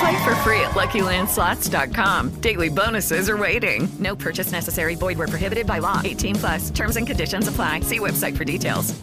Play for free at LuckyLandSlots.com. Daily bonuses are waiting. No purchase necessary. Void where prohibited by law. 18 plus. Terms and conditions apply. See website for details.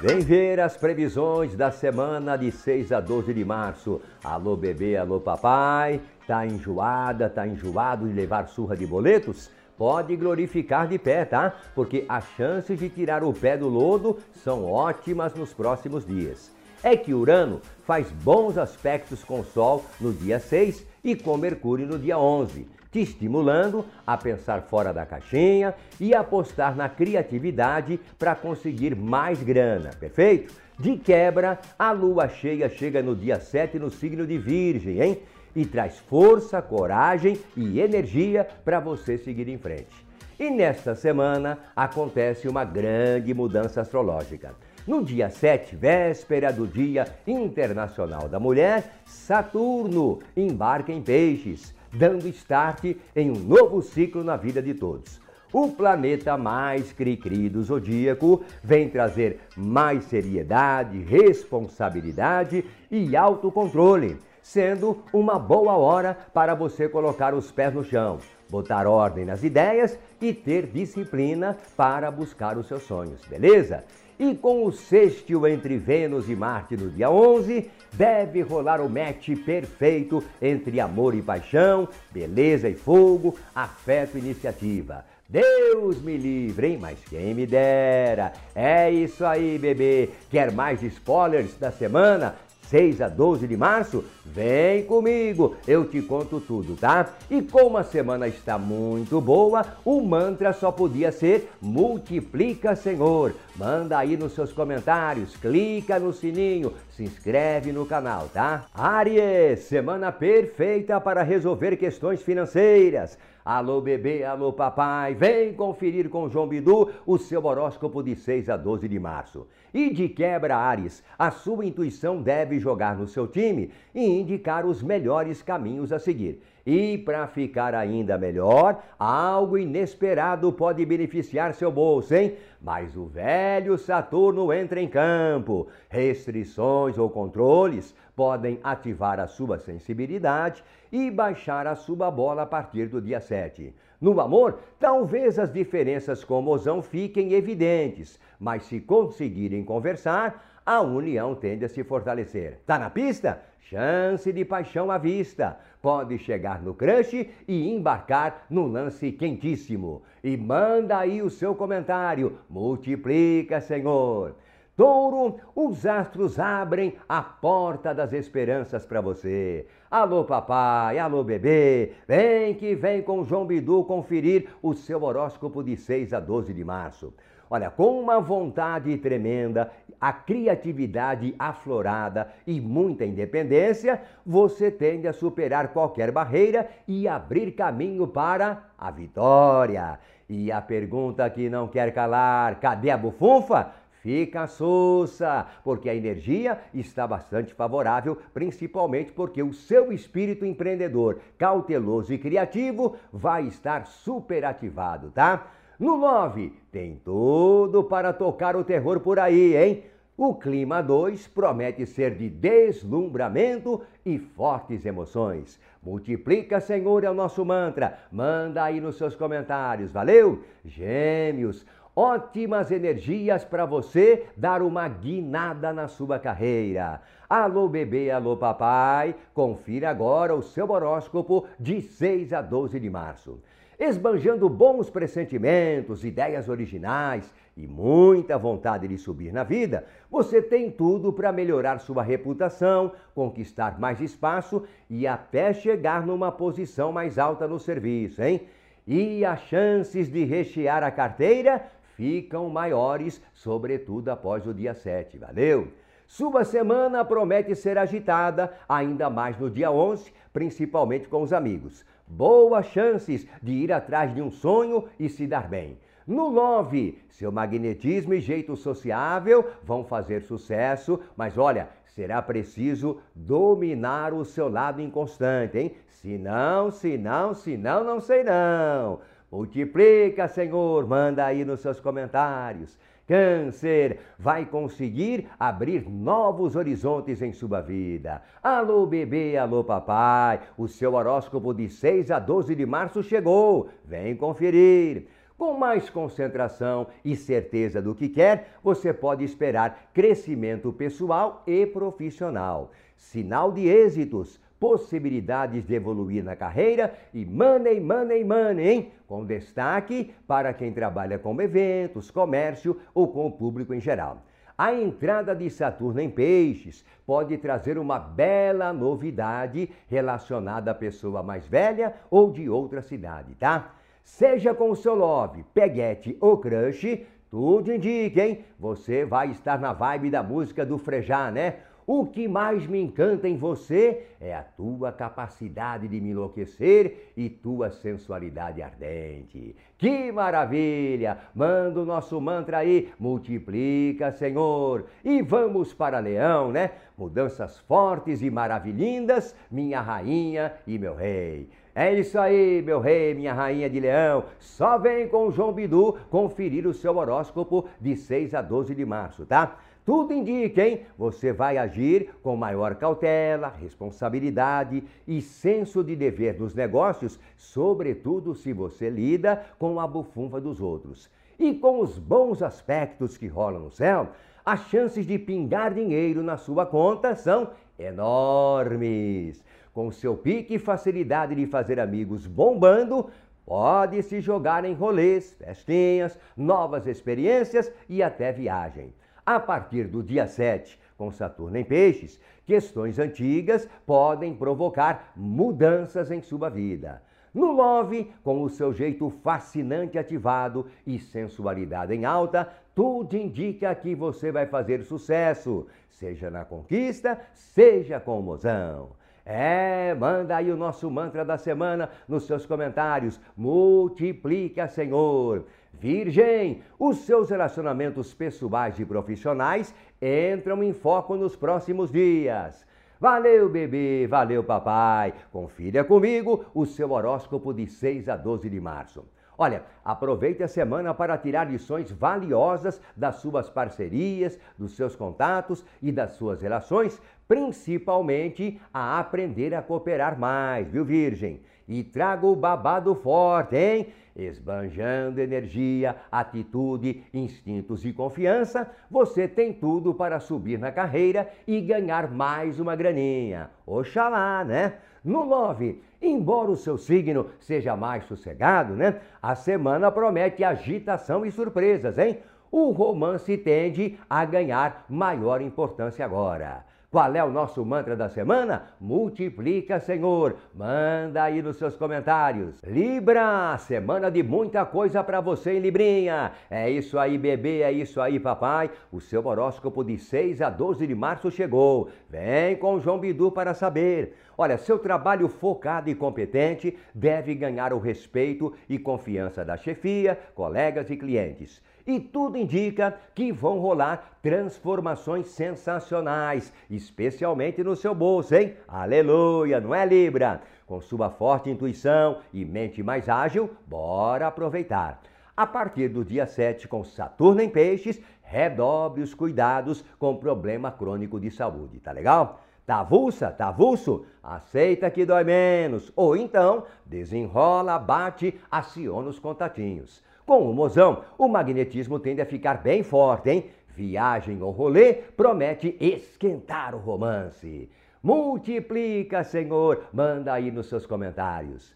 Vem ver as previsões da semana de 6 a 12 de março. Alô bebê, alô papai. Tá enjoada, tá enjoado de levar surra de boletos? Pode glorificar de pé, tá? Porque as chances de tirar o pé do lodo são ótimas nos próximos dias. É que Urano faz bons aspectos com o Sol no dia 6 e com Mercúrio no dia 11, te estimulando a pensar fora da caixinha e apostar na criatividade para conseguir mais grana, perfeito? De quebra, a lua cheia chega no dia 7 no signo de Virgem, hein? E traz força, coragem e energia para você seguir em frente. E nesta semana acontece uma grande mudança astrológica. No dia 7, véspera do Dia Internacional da Mulher, Saturno embarca em Peixes, dando start em um novo ciclo na vida de todos. O planeta mais cri-cri do zodíaco vem trazer mais seriedade, responsabilidade e autocontrole, sendo uma boa hora para você colocar os pés no chão, botar ordem nas ideias e ter disciplina para buscar os seus sonhos, beleza? E com o sextil entre Vênus e Marte no dia 11, deve rolar o match perfeito entre amor e paixão, beleza e fogo, afeto e iniciativa. Deus me livre, hein? Mas quem me dera. É isso aí, bebê. Quer mais spoilers da semana? 6 a 12 de março? Vem comigo, eu te conto tudo, tá? E como a semana está muito boa, o mantra só podia ser multiplica, Senhor. Manda aí nos seus comentários, clica no sininho, se inscreve no canal, tá? Aries, semana perfeita para resolver questões financeiras. Alô bebê, alô papai, vem conferir com João Bidu o seu horóscopo de 6 a 12 de março. E de quebra, Ares, a sua intuição deve jogar no seu time e indicar os melhores caminhos a seguir. E para ficar ainda melhor, algo inesperado pode beneficiar seu bolso, hein? Mas o velho Saturno entra em campo. Restrições ou controles podem ativar a sua sensibilidade e baixar a sua bola a partir do dia 7. No amor, talvez as diferenças com o mozão fiquem evidentes, mas se conseguirem conversar, a união tende a se fortalecer. Tá na pista? Chance de paixão à vista. Pode chegar no crush e embarcar no lance quentíssimo. E manda aí o seu comentário. Multiplica, Senhor. Touro, os astros abrem a porta das esperanças para você. Alô, papai, alô, bebê, vem que vem com João Bidu conferir o seu horóscopo de 6 a 12 de março. Olha, com uma vontade tremenda, a criatividade aflorada e muita independência, você tende a superar qualquer barreira e abrir caminho para a vitória. E a pergunta que não quer calar: cadê a bufunfa? Fica sussa, porque a energia está bastante favorável, principalmente porque o seu espírito empreendedor, cauteloso e criativo vai estar super ativado, tá? No 9, tem tudo para tocar o terror por aí, hein? O clima 2 promete ser de deslumbramento e fortes emoções. Multiplica, Senhor, é o nosso mantra. Manda aí nos seus comentários, valeu? Gêmeos, ótimas energias para você dar uma guinada na sua carreira. Alô bebê, alô papai, confira agora o seu horóscopo de 6 a 12 de março. Esbanjando bons pressentimentos, ideias originais e muita vontade de subir na vida, você tem tudo para melhorar sua reputação, conquistar mais espaço e até chegar numa posição mais alta no serviço, hein? E as chances de rechear a carteira ficam maiores, sobretudo após o dia 7. Valeu? Sua semana promete ser agitada, ainda mais no dia 11, principalmente com os amigos. Boas chances de ir atrás de um sonho e se dar bem. No 9, seu magnetismo e jeito sociável vão fazer sucesso, mas olha, será preciso dominar o seu lado inconstante, hein? Se não, se não, se não, não sei não. Multiplica, Senhor, manda aí nos seus comentários. Câncer vai conseguir abrir novos horizontes em sua vida. Alô, bebê, alô, papai. O seu horóscopo de 6 a 12 de março chegou. Vem conferir. Com mais concentração e certeza do que quer, você pode esperar crescimento pessoal e profissional. Sinal de êxitos possibilidades de evoluir na carreira e money, money, money, hein? Com destaque para quem trabalha com eventos, comércio ou com o público em geral. A entrada de Saturno em Peixes pode trazer uma bela novidade relacionada à pessoa mais velha ou de outra cidade, tá? Seja com o seu love, peguete ou crush, tudo indica, hein? Você vai estar na vibe da música do Frejá, né? O que mais me encanta em você é a tua capacidade de me enlouquecer e tua sensualidade ardente. Que maravilha! Manda o nosso mantra aí, multiplica, Senhor. E vamos para Leão, né? Mudanças fortes e maravilhindas, minha rainha e meu rei. É isso aí, meu rei, minha rainha de leão. Só vem com o João Bidu conferir o seu horóscopo de 6 a 12 de março, tá? Tudo indica, hein? Você vai agir com maior cautela, responsabilidade e senso de dever nos negócios, sobretudo se você lida com a bufunfa dos outros. E com os bons aspectos que rolam no céu, as chances de pingar dinheiro na sua conta são enormes. Com seu pique e facilidade de fazer amigos bombando, pode se jogar em rolês, festinhas, novas experiências e até viagem. A partir do dia 7, com Saturno em Peixes, questões antigas podem provocar mudanças em sua vida. No Love, com o seu jeito fascinante ativado e sensualidade em alta, tudo indica que você vai fazer sucesso, seja na conquista, seja com o mozão. É, manda aí o nosso mantra da semana nos seus comentários. Multiplica, Senhor. Virgem, os seus relacionamentos pessoais e profissionais entram em foco nos próximos dias. Valeu, bebê, valeu, papai. Confira comigo o seu horóscopo de 6 a 12 de março. Olha, aproveite a semana para tirar lições valiosas das suas parcerias, dos seus contatos e das suas relações, principalmente a aprender a cooperar mais, viu, Virgem? E traga o babado forte, hein? Esbanjando energia, atitude, instintos e confiança, você tem tudo para subir na carreira e ganhar mais uma graninha. Oxalá, né? No 9, embora o seu signo seja mais sossegado, né? A semana promete agitação e surpresas, hein? O romance tende a ganhar maior importância agora. Qual é o nosso mantra da semana? Multiplica, Senhor. Manda aí nos seus comentários. Libra, semana de muita coisa para você em Librinha. É isso aí, bebê, é isso aí, papai. O seu horóscopo de 6 a 12 de março chegou. Vem com o João Bidu para saber. Olha, seu trabalho focado e competente deve ganhar o respeito e confiança da chefia, colegas e clientes e tudo indica que vão rolar transformações sensacionais, especialmente no seu bolso, hein? Aleluia, não é Libra? Com sua forte intuição e mente mais ágil, bora aproveitar. A partir do dia 7, com Saturno em Peixes, redobre os cuidados com problema crônico de saúde, tá legal? Tá avulsa? Tá avulso? Aceita que dói menos. Ou então, desenrola, bate, aciona os contatinhos. Com o mozão, o magnetismo tende a ficar bem forte, hein? Viagem ou rolê promete esquentar o romance. Multiplica, Senhor, manda aí nos seus comentários.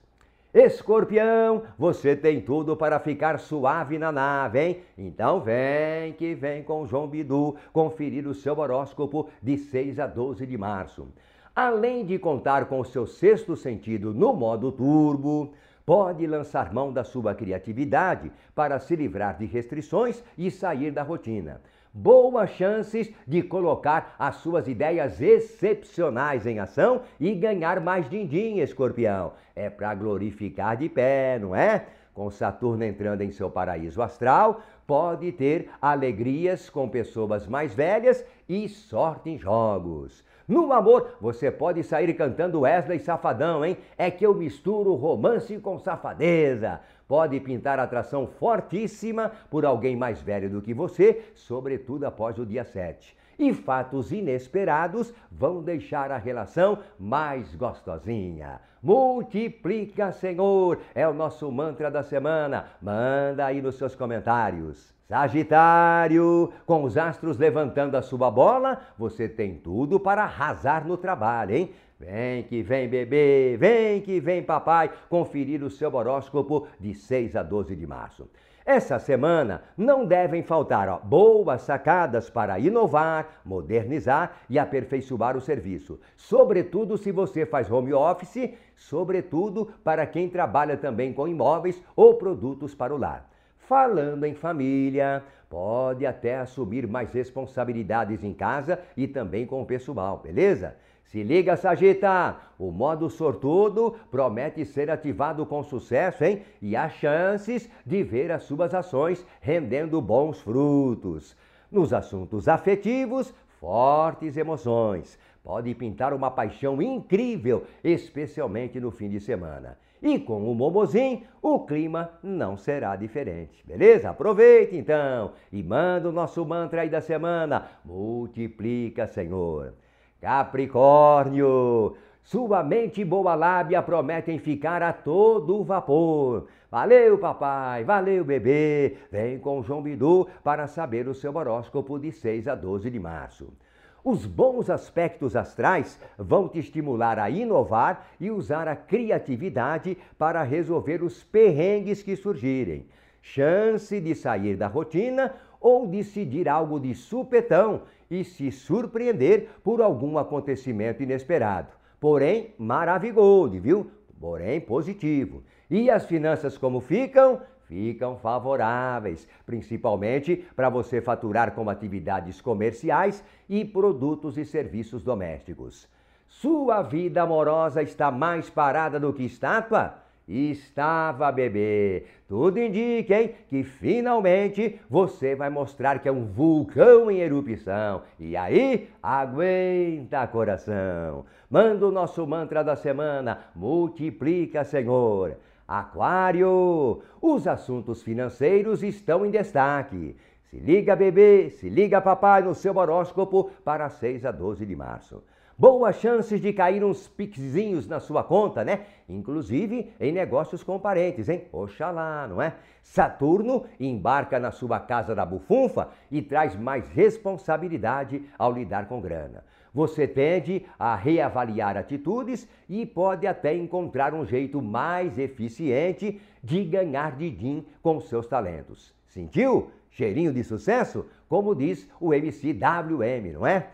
Escorpião, você tem tudo para ficar suave na nave, hein? Então vem que vem com João Bidu conferir o seu horóscopo de 6 a 12 de março. Além de contar com o seu sexto sentido no modo turbo, pode lançar mão da sua criatividade para se livrar de restrições e sair da rotina boas chances de colocar as suas ideias excepcionais em ação e ganhar mais din-din, escorpião. É para glorificar de pé, não é? Com Saturno entrando em seu paraíso astral, pode ter alegrias com pessoas mais velhas e sorte em jogos. No amor, você pode sair cantando Wesley Safadão, hein? É que eu misturo romance com safadeza pode pintar atração fortíssima por alguém mais velho do que você, sobretudo após o dia 7. E fatos inesperados vão deixar a relação mais gostosinha. Multiplica, Senhor, é o nosso mantra da semana. Manda aí nos seus comentários. Sagitário, com os astros levantando a sua bola, você tem tudo para arrasar no trabalho, hein? Vem que vem, bebê, vem que vem, papai, conferir o seu horóscopo de 6 a 12 de março. Essa semana não devem faltar ó, boas sacadas para inovar, modernizar e aperfeiçoar o serviço. Sobretudo se você faz home office, sobretudo para quem trabalha também com imóveis ou produtos para o lar. Falando em família, pode até assumir mais responsabilidades em casa e também com o pessoal, beleza? Se liga, Sagita! O modo sortudo promete ser ativado com sucesso, hein? E há chances de ver as suas ações rendendo bons frutos. Nos assuntos afetivos, fortes emoções. Pode pintar uma paixão incrível, especialmente no fim de semana. E com o Momozinho, o clima não será diferente, beleza? Aproveite então e manda o nosso mantra aí da semana. Multiplica, Senhor. Capricórnio, sua mente e boa lábia prometem ficar a todo vapor. Valeu, papai, valeu, bebê. Vem com João Bidu para saber o seu horóscopo de 6 a 12 de março. Os bons aspectos astrais vão te estimular a inovar e usar a criatividade para resolver os perrengues que surgirem. Chance de sair da rotina ou decidir algo de supetão e se surpreender por algum acontecimento inesperado. Porém, maravilhoso, viu? Porém, positivo. E as finanças como ficam? Ficam favoráveis, principalmente para você faturar com atividades comerciais e produtos e serviços domésticos. Sua vida amorosa está mais parada do que estátua? Estava bebê. Tudo indica, hein, que finalmente você vai mostrar que é um vulcão em erupção. E aí, aguenta coração. Manda o nosso mantra da semana. Multiplica, Senhor. Aquário, os assuntos financeiros estão em destaque. Se liga, bebê, se liga, papai, no seu horóscopo para 6 a 12 de março boas chances de cair uns pixinhos na sua conta, né? Inclusive em negócios com parentes, hein? Oxalá, não é? Saturno embarca na sua casa da bufunfa e traz mais responsabilidade ao lidar com grana. Você tende a reavaliar atitudes e pode até encontrar um jeito mais eficiente de ganhar din com seus talentos. Sentiu? Cheirinho de sucesso? Como diz o MCWM, não é?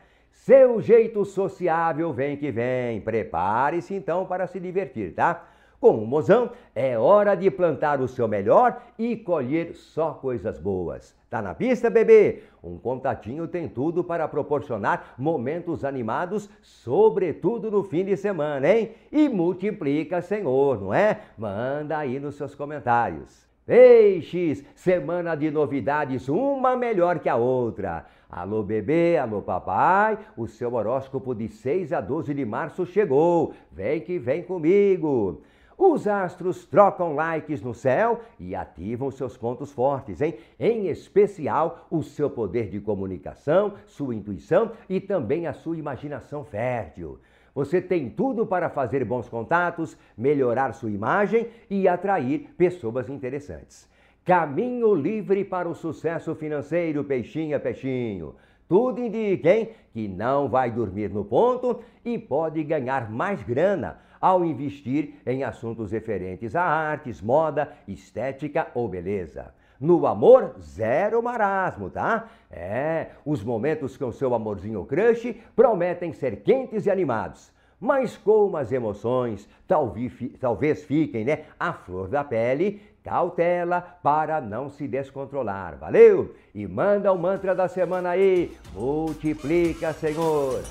Seu jeito sociável vem que vem. Prepare-se então para se divertir, tá? Com o mozão, é hora de plantar o seu melhor e colher só coisas boas. Tá na pista, bebê? Um contatinho tem tudo para proporcionar momentos animados, sobretudo no fim de semana, hein? E multiplica, Senhor, não é? Manda aí nos seus comentários. Peixes, semana de novidades, uma melhor que a outra. Alô bebê, alô papai, o seu horóscopo de 6 a 12 de março chegou. Vem que vem comigo. Os astros trocam likes no céu e ativam seus pontos fortes, hein? Em especial o seu poder de comunicação, sua intuição e também a sua imaginação fértil. Você tem tudo para fazer bons contatos, melhorar sua imagem e atrair pessoas interessantes. Caminho livre para o sucesso financeiro, peixinha, peixinho. Tudo indica, hein, que não vai dormir no ponto e pode ganhar mais grana ao investir em assuntos referentes a artes, moda, estética ou beleza. No amor, zero marasmo, tá? É, os momentos com seu amorzinho crush prometem ser quentes e animados. Mas como as emoções talvez, talvez fiquem né, à flor da pele, cautela para não se descontrolar. Valeu? E manda o mantra da semana aí. Multiplica, Senhor.